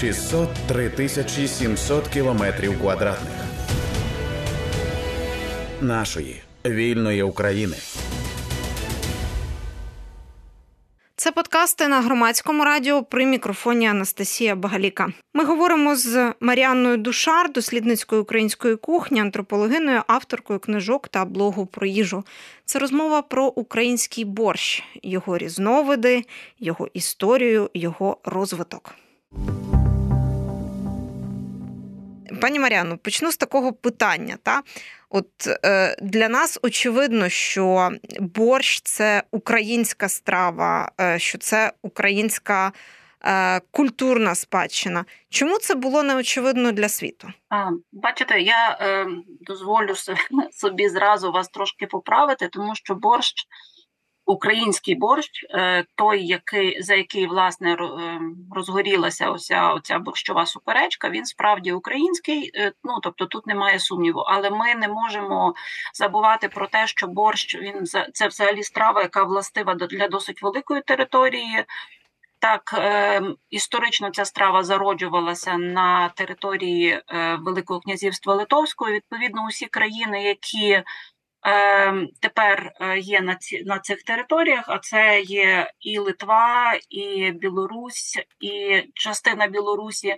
603 тисячі 700 кілометрів квадратних нашої вільної України. Це подкасти на громадському радіо при мікрофоні Анастасія Багаліка. Ми говоримо з Маріанною Душар, дослідницькою української кухні, антропологиною, авторкою книжок та блогу про їжу. Це розмова про український борщ, його різновиди, його історію, його розвиток. Пані Маріану, почну з такого питання. Та? От е, Для нас очевидно, що борщ це українська страва, е, що це українська е, культурна спадщина. Чому це було неочевидно для світу? А, Бачите, я е, дозволю собі зразу вас трошки поправити, тому що борщ український борщ, е, той, який за який власне е, розгорілася ося оця борщова суперечка, він справді український. Е, ну тобто тут немає сумніву, але ми не можемо забувати про те, що борщ він це взагалі страва, яка властива для досить великої території. Так, е, історично ця страва зароджувалася на території Великого князівства Литовського. Відповідно, усі країни, які тепер е, є на ці на цих територіях, а це є і Литва, і Білорусь, і частина Білорусі,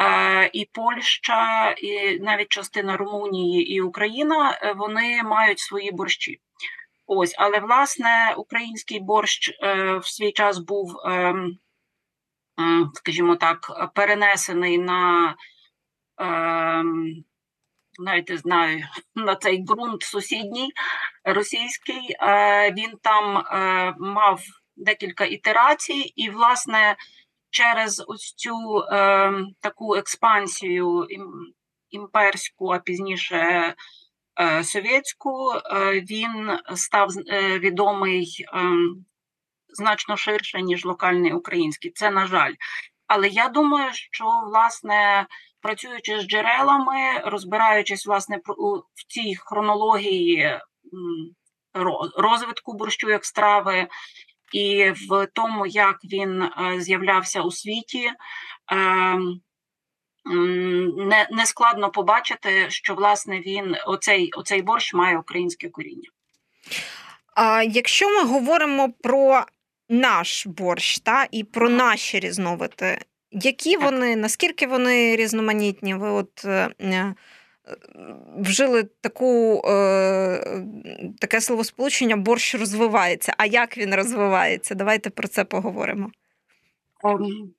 е, і Польща, і навіть частина Румунії і Україна. Е, вони мають свої борщі. Ось, але власне український борщ в свій час був, ем, скажімо так, перенесений на ем, навіть знаю на цей ґрунт сусідній російський. Е, він там е, мав декілька ітерацій, і, власне, через ось цю е, таку експансію імперську, а пізніше совєтську, він став відомий значно ширше, ніж локальний український. Це на жаль. Але я думаю, що власне працюючи з джерелами, розбираючись власне в цій хронології розвитку борщу як страви, і в тому, як він е, з'являвся у світі. Ем, не не складно побачити, що власне він оцей оцей борщ має українське коріння. А якщо ми говоримо про наш борщ та і про наші різновиди, які вони, наскільки вони різноманітні? Ви от е, е, вжили таку, е, таке словосполучення борщ розвивається. А як він розвивається? Давайте про це поговоримо. Ем,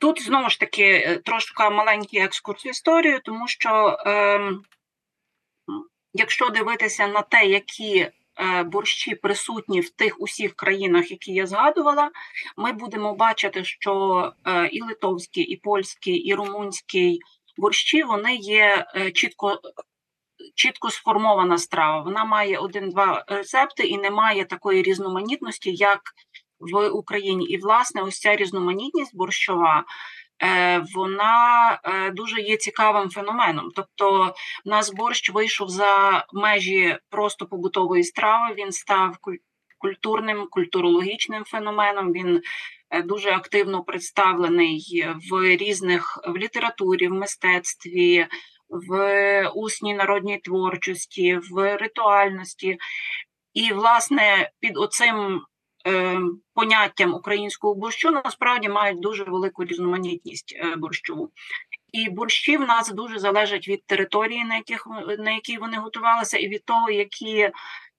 тут знову ж таки трошки маленький екскурс в історію, тому що е, якщо дивитися на те, які борщі присутні в тих усіх країнах, які я згадувала, ми будемо бачити, що е, і литовський, і польський, і румунський борщі вони є е, чітко. Чітко сформована страва. Вона має один-два рецепти і не має такої різноманітності, як в Україні. І, власне, ось ця різноманітність борщова Е, вона е, дуже є цікавим феноменом. Тобто, в нас борщ вийшов за межі просто побутової страви. Він став культурним, культурологічним феноменом. Він е, дуже активно представлений в різних в літературі, в мистецтві, в усній народній творчості, в ритуальності. І, власне, під оцим Е, поняттям українського борщу насправді мають дуже велику різноманітність е, борщову. І борщі в нас дуже залежать від території, на яких на якій вони готувалися, і від того, які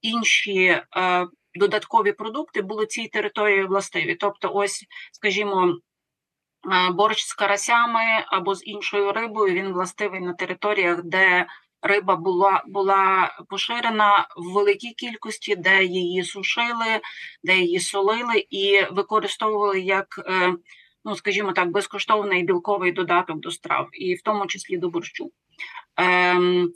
інші е, додаткові продукти були цій території властиві. Тобто, ось, скажімо, е, борщ з карасями або з іншою рибою він властивий на територіях, де риба була була поширена в великій кількості, де її сушили, де її солили і використовували як, е, ну скажімо так, безкоштовний білковий додаток до страв, і в тому числі до борщу. Ем,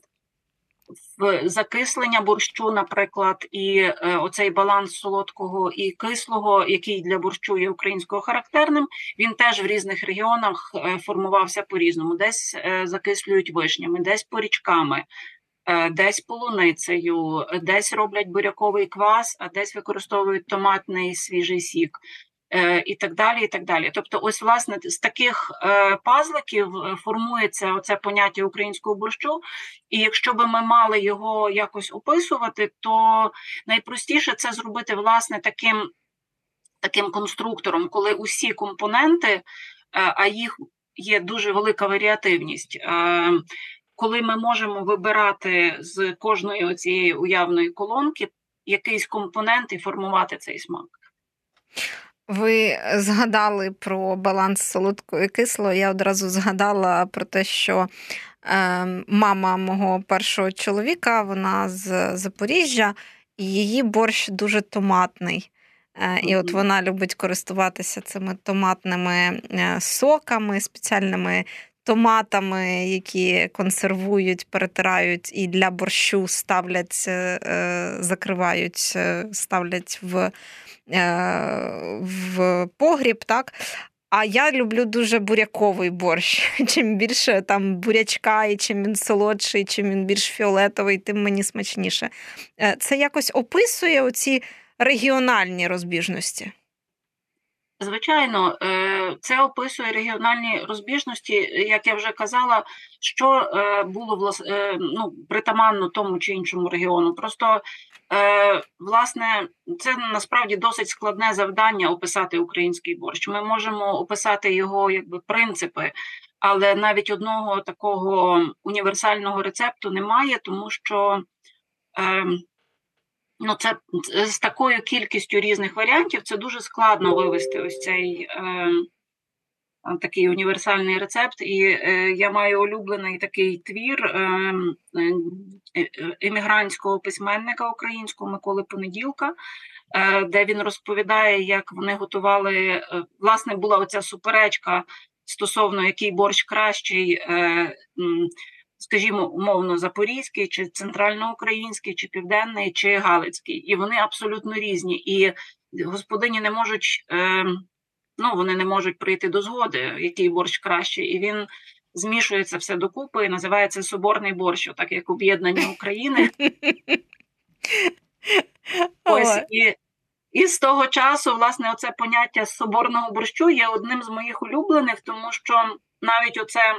закислення борщу, наприклад, і е, оцей баланс солодкого і кислого, який для борщу є українського характерним, він теж в різних регіонах е, формувався по-різному. Десь е, закислюють вишнями, десь порічками, десь полуницею, десь роблять буряковий квас, а десь використовують томатний свіжий сік. Е, і так далі. і так далі. Тобто, ось, власне, з таких е, пазликів е, формується оце поняття українського борщу. І якщо би ми мали його якось описувати, то найпростіше це зробити власне таким таким конструктором, коли усі компоненти, а їх є дуже велика варіативність. Коли ми можемо вибирати з кожної цієї уявної колонки якийсь компонент і формувати цей смак. Ви згадали про баланс солодкого і кислого. Я одразу згадала про те, що е, мама мого першого чоловіка, вона з Запоріжжя, і її борщ дуже томатний. Е, і от вона любить користуватися цими томатними е, соками, спеціальними томатами, які консервують, перетирають і для борщу ставлять, е, закривають, ставлять в в погріб. так? А я люблю дуже буряковий борщ. Чим більше там бурячка, і чим він солодший, чим він більш фіолетовий, тим мені смачніше. Це якось описує оці регіональні розбіжності? Звичайно, е, це описує регіональні розбіжності, як я вже казала, що е, було е, ну, притаманно тому чи іншому регіону. Просто власне це насправді досить складне завдання описати український борщ. Ми можемо описати його якби принципи, але навіть одного такого універсального рецепту немає, тому що. Ем, ну це з такою кількістю різних варіантів це дуже складно вивести ось цей е, такий універсальний рецепт. І е, я маю улюблений такий твір е, е, емігрантського письменника українського Миколи Понеділка. Е, де він розповідає, як вони готували. Е, власне, була оця суперечка стосовно який борщ кращий, е, скажімо, умовно запорізький, чи центральноукраїнський, чи південний, чи галицький, і вони абсолютно різні. І господині не можуть, е, ну вони не можуть прийти до згоди, який борщ краще, і він. Змішується все докупи і називається Соборний борщ, так як об'єднання України. Ось і і з того часу, власне, оце поняття соборного борщу є одним з моїх улюблених, тому що навіть оце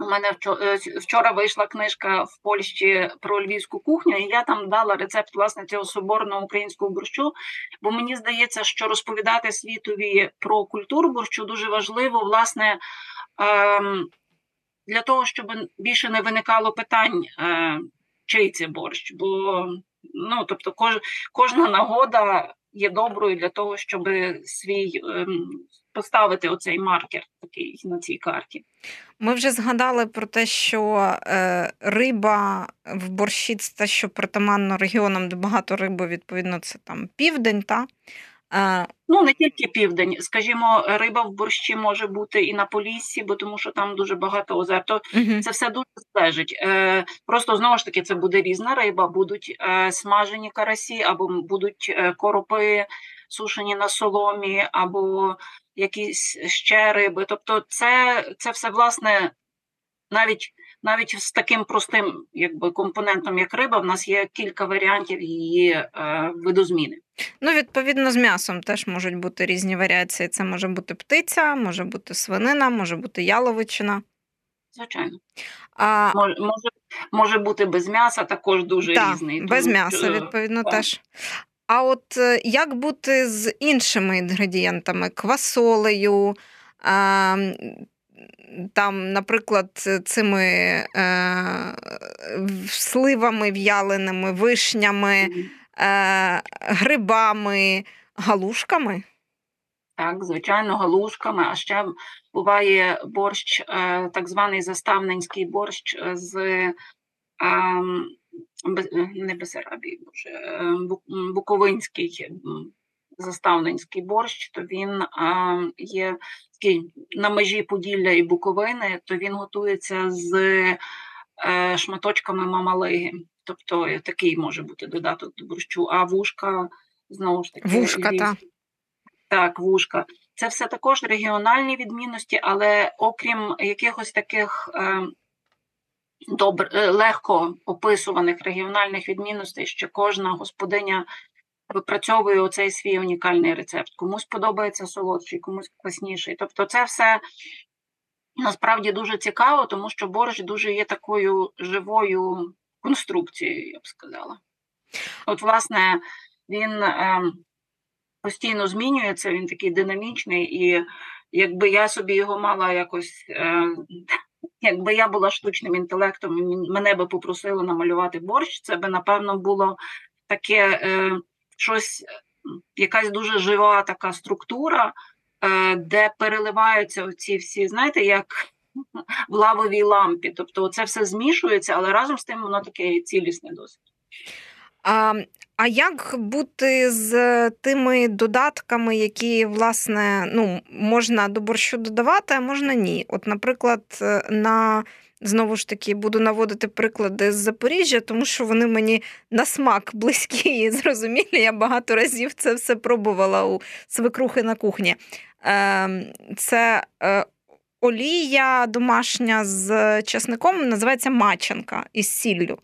у мене е, вчора вийшла книжка в Польщі про львівську кухню, і я там дала рецепт власне цього соборного українського борщу. Бо мені здається, що розповідати світові про культуру борщу дуже важливо, власне, ем, для того, щоб більше не виникало питань, е, чий це борщ. Бо ну, тобто, кож, кожна нагода є доброю для того, щоб свій ем, поставити оцей маркер такий на цій карті. Ми вже згадали про те, що е, риба в борщі це те, що притаманно регіонам, де багато риби, відповідно, це там південь. та? Ну, не тільки південь, скажімо, риба в борщі може бути і на Поліссі, бо тому що там дуже багато озер. То угу. це все дуже залежить. Е, Просто знову ж таки це буде різна риба, будуть е, смажені карасі, або будуть е, коропи сушені на соломі, або якісь ще риби. Тобто, це це все власне навіть навіть з таким простим якби компонентом, як риба, в нас є кілька варіантів її е, видозміни. Ну, відповідно, з м'ясом теж можуть бути різні варіації. Це може бути птиця, може бути свинина, може бути яловичина. Звичайно. А... Може, може бути без м'яса, також дуже так, різний. Без м'яса, відповідно, так. теж. А от е, як бути з іншими інгредієнтами? Квасолею, там, наприклад, цими е, сливами в'яленими, вишнями, е, грибами, галушками? Так, звичайно, галушками. А ще буває борщ, е, так званий заставненський борщ з. Е, не Бесарабії, е, Буковинський заставницький борщ, то він є такий на межі Поділля і Буковини, то він готується з е, шматочками мамалиги. Тобто такий може бути додаток до борщу, а вушка знову ж таки. Вушка, так. Так, вушка. Це все також регіональні відмінності, але окрім якихось таких е, добре, легко описуваних регіональних відмінностей, що кожна господиня випрацьовує оцей свій унікальний рецепт. Комусь подобається солодший, комусь квасніший. Тобто, це все насправді дуже цікаво, тому що борщ дуже є такою живою конструкцією, я б сказала. От, власне, він е, постійно змінюється, він такий динамічний, і якби я собі його мала якось, е, якби я була штучним інтелектом, мене би попросили намалювати борщ, це би, напевно, було таке е, щось, якась дуже жива така структура, е, де переливаються ці всі, знаєте, як в лавовій лампі. Тобто це все змішується, але разом з тим воно таке цілісне досить. А а як бути з тими додатками, які, власне, ну, можна до борщу додавати, а можна ні? От, наприклад, на знову ж таки буду наводити приклади з Запоріжжя, тому що вони мені на смак близькі і зрозумілі. Я багато разів це все пробувала у свекрухи на кухні. Ем, це е, олія домашня з часником, називається мачанка із сіллю.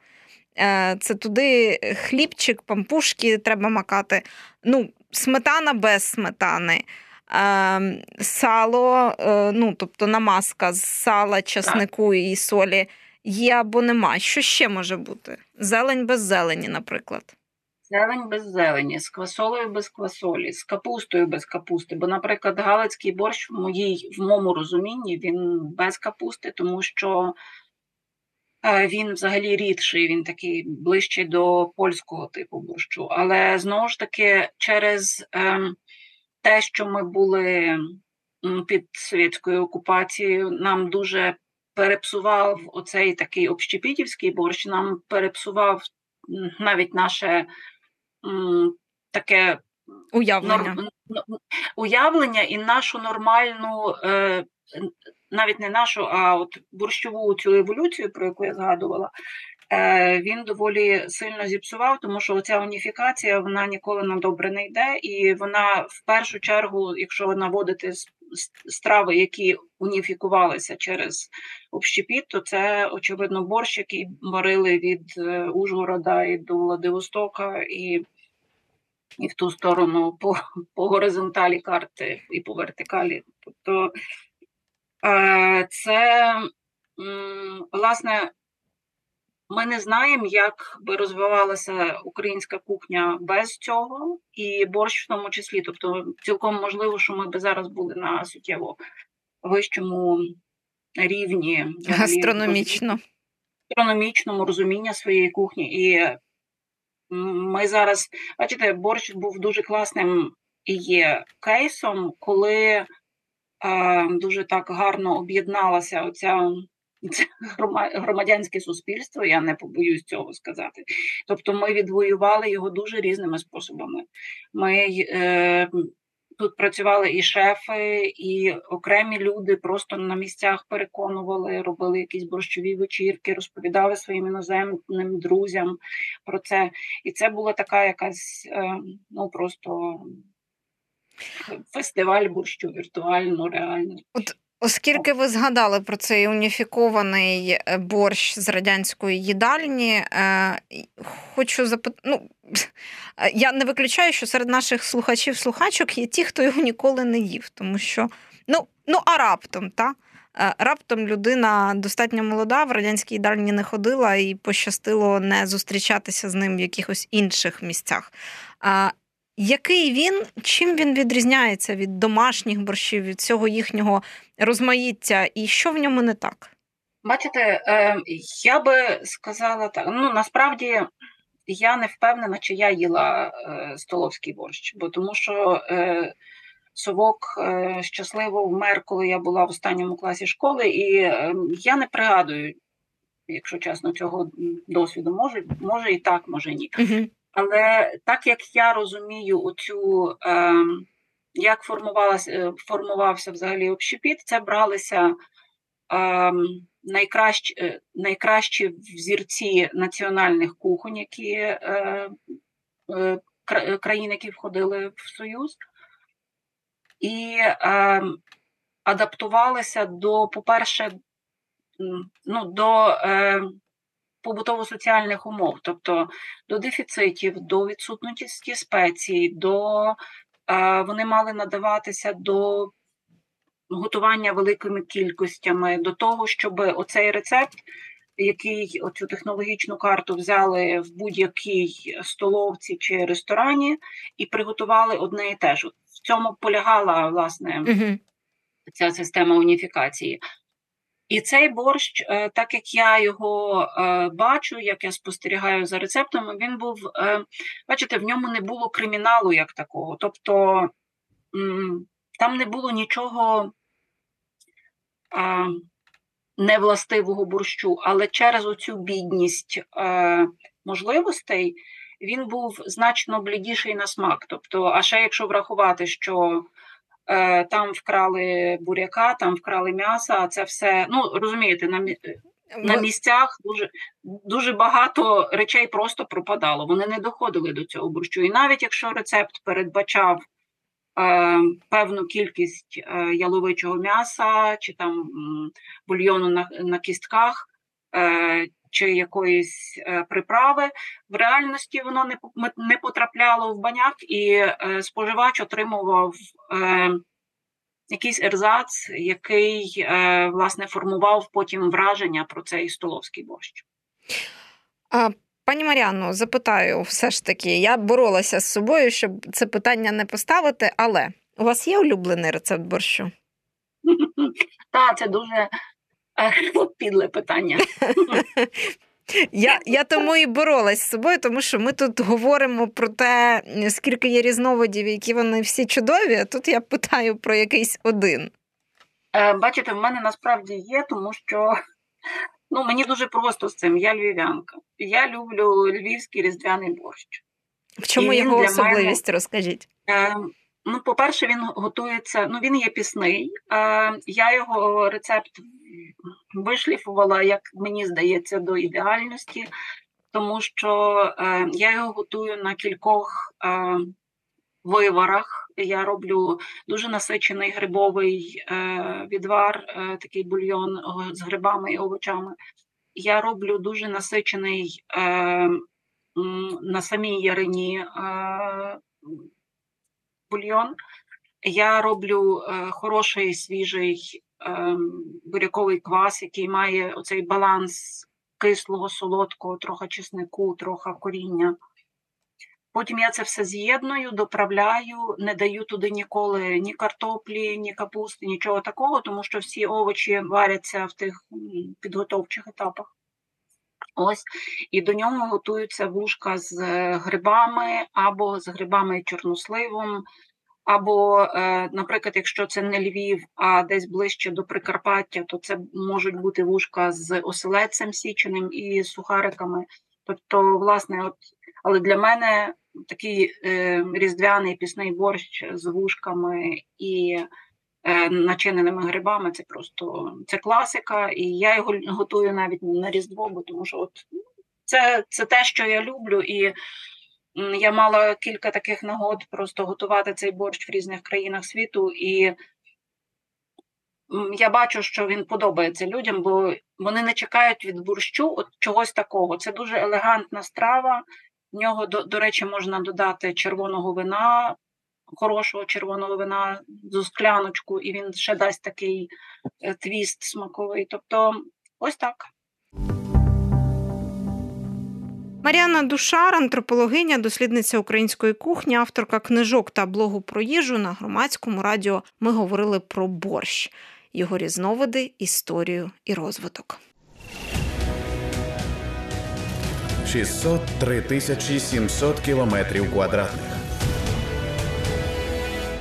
Е, це туди хлібчик, пампушки треба макати. Ну, Сметана без сметани. Ем, сало, е, ну, тобто намазка з сала, часнику і солі є або нема. Що ще може бути? Зелень без зелені, наприклад. Зелень без зелені, з квасолею без квасолі, з капустою без капусти. Бо, наприклад, галицький борщ в моїй, в моєму розумінні він без капусти, тому що е, він взагалі рідший, він такий ближчий до польського типу борщу. Але знову ж таки, через ем, те, що ми були під совєтською окупацією, нам дуже перепсував оцей такий общепітівський борщ, нам перепсував навіть наше таке уявлення нор, уявлення і нашу нормальну, е, навіть не нашу, а от борщову цю еволюцію, про яку я згадувала. Е, він доволі сильно зіпсував, тому що ця уніфікація вона ніколи на добре не йде, і вона в першу чергу, якщо наводити страви, які уніфікувалися через общепіт, то це очевидно борщ, який варили від е, Ужгорода і до Владивостока, і і в ту сторону по по горизонталі карти і по вертикалі. Тобто е, це власне ми не знаємо, як би розвивалася українська кухня без цього, і борщ в тому числі. Тобто, цілком можливо, що ми би зараз були на суттєво вищому рівні гастрономічно гастрономічному розуміння своєї кухні. І ми зараз, бачите, борщ був дуже класним і є кейсом, коли е, дуже так гарно об'єдналася оця це громадянське суспільство, я не побоюсь цього сказати. Тобто ми відвоювали його дуже різними способами. Ми е, Тут працювали і шефи, і окремі люди просто на місцях переконували, робили якісь борщові вечірки, розповідали своїм іноземним друзям про це. І це була така якась е, ну просто фестиваль борщу віртуально, реально. Оскільки ви згадали про цей уніфікований е, борщ з радянської їдальні, е, хочу запитати. Ну, я не виключаю, що серед наших слухачів-слухачок є ті, хто його ніколи не їв, тому що ну, ну а раптом, та? Е, раптом людина достатньо молода, в радянській їдальні не ходила і пощастило не зустрічатися з ним в якихось інших місцях. Який він, чим він відрізняється від домашніх борщів, від цього їхнього розмаїття, і що в ньому не так? Бачите, е, я би сказала так: ну насправді я не впевнена, чи я їла е, столовський борщ, бо тому що е, совок щасливо вмер, коли я була в останньому класі школи, і я не пригадую, якщо чесно, цього досвіду може, може і так, може ні. Але так як я розумію, оцю, е, як формувалася, е, формувався взагалі общепіт, це бралися е, найкращі е, найкращі взірці національних кухонь, які е, е, країн, які входили в Союз, і е, адаптувалися до, по-перше, ну, до. Е, побутово-соціальних умов, тобто до дефіцитів, до відсутності спецій, до е, вони мали надаватися до готування великими кількостями, до того, щоб оцей рецепт, який оцю технологічну карту взяли в будь-якій столовці чи ресторані і приготували одне і те ж. От В цьому полягала власне ця система уніфікації. І цей борщ, е, так як я його е, бачу, як я спостерігаю за рецептами, він був, е, бачите, в ньому не було криміналу як такого. Тобто там не було нічого невластивого борщу, але через оцю бідність можливостей він був значно блідіший на смак. Тобто, а ще якщо врахувати, що там вкрали буряка, там вкрали м'ясо, а це все, ну розумієте, на, на місцях дуже, дуже багато речей просто пропадало. Вони не доходили до цього борщу. І навіть якщо рецепт передбачав е, певну кількість е, яловичого м'яса чи там бульйону на, на кістках. Е, чи якоїсь е, приправи в реальності воно не не потрапляло в баняк, і е, споживач отримував е, якийсь ерзац, який е, власне формував потім враження про цей столовський борщ. А, пані Маріанно, запитаю, все ж таки, я боролася з собою, щоб це питання не поставити, але у вас є улюблений рецепт борщу? Та це дуже підле питання. Я, я тому і боролась з собою, тому що ми тут говоримо про те, скільки є різновидів, які вони всі чудові, а тут я питаю про якийсь один. Е, Бачите, в мене насправді є, тому що ну, мені дуже просто з цим. Я львів'янка. Я люблю львівський різдвяний борщ. В чому І його особливість? Розкажіть. Ну, по-перше, він готується. Ну, він є пісний. Е, я його рецепт вишліфувала, як мені здається, до ідеальності, тому що е, я його готую на кількох е, виварах. Я роблю дуже насичений грибовий е, відвар, е, такий бульйон з грибами і овочами. Я роблю дуже насичений е, на самій ярині е, бульйон. Я роблю е, хороший свіжий е, буряковий квас, який має оцей баланс кислого, солодкого, трохи чеснику, трохи коріння. Потім я це все з'єдную, доправляю, не даю туди ніколи ні картоплі, ні капусти, нічого такого, тому що всі овочі варяться в тих підготовчих етапах. Ось, і до нього готуються вушка з е, грибами або з грибами чорносливом, або, е, наприклад, якщо це не Львів, а десь ближче до Прикарпаття, то це можуть бути вушка з оселедцем січеним і сухариками. Тобто, власне, от, але для мене такий е, різдвяний пісний борщ з вушками і начиненими грибами це просто це класика, і я його готую навіть на Різдво, бо тому що от це, це те, що я люблю, і я мала кілька таких нагод просто готувати цей борщ в різних країнах світу, і я бачу, що він подобається людям, бо вони не чекають від борщу от чогось такого. Це дуже елегантна страва. В нього, до, до речі, можна додати червоного вина, хорошого червоного вина з скляночку, і він ще дасть такий е, твіст смаковий. Тобто, ось так. Маріана Душар, антропологиня, дослідниця української кухні, авторка книжок та блогу про їжу на громадському радіо. Ми говорили про борщ, його різновиди, історію і розвиток. 603 тисячі 700 кілометрів квадратних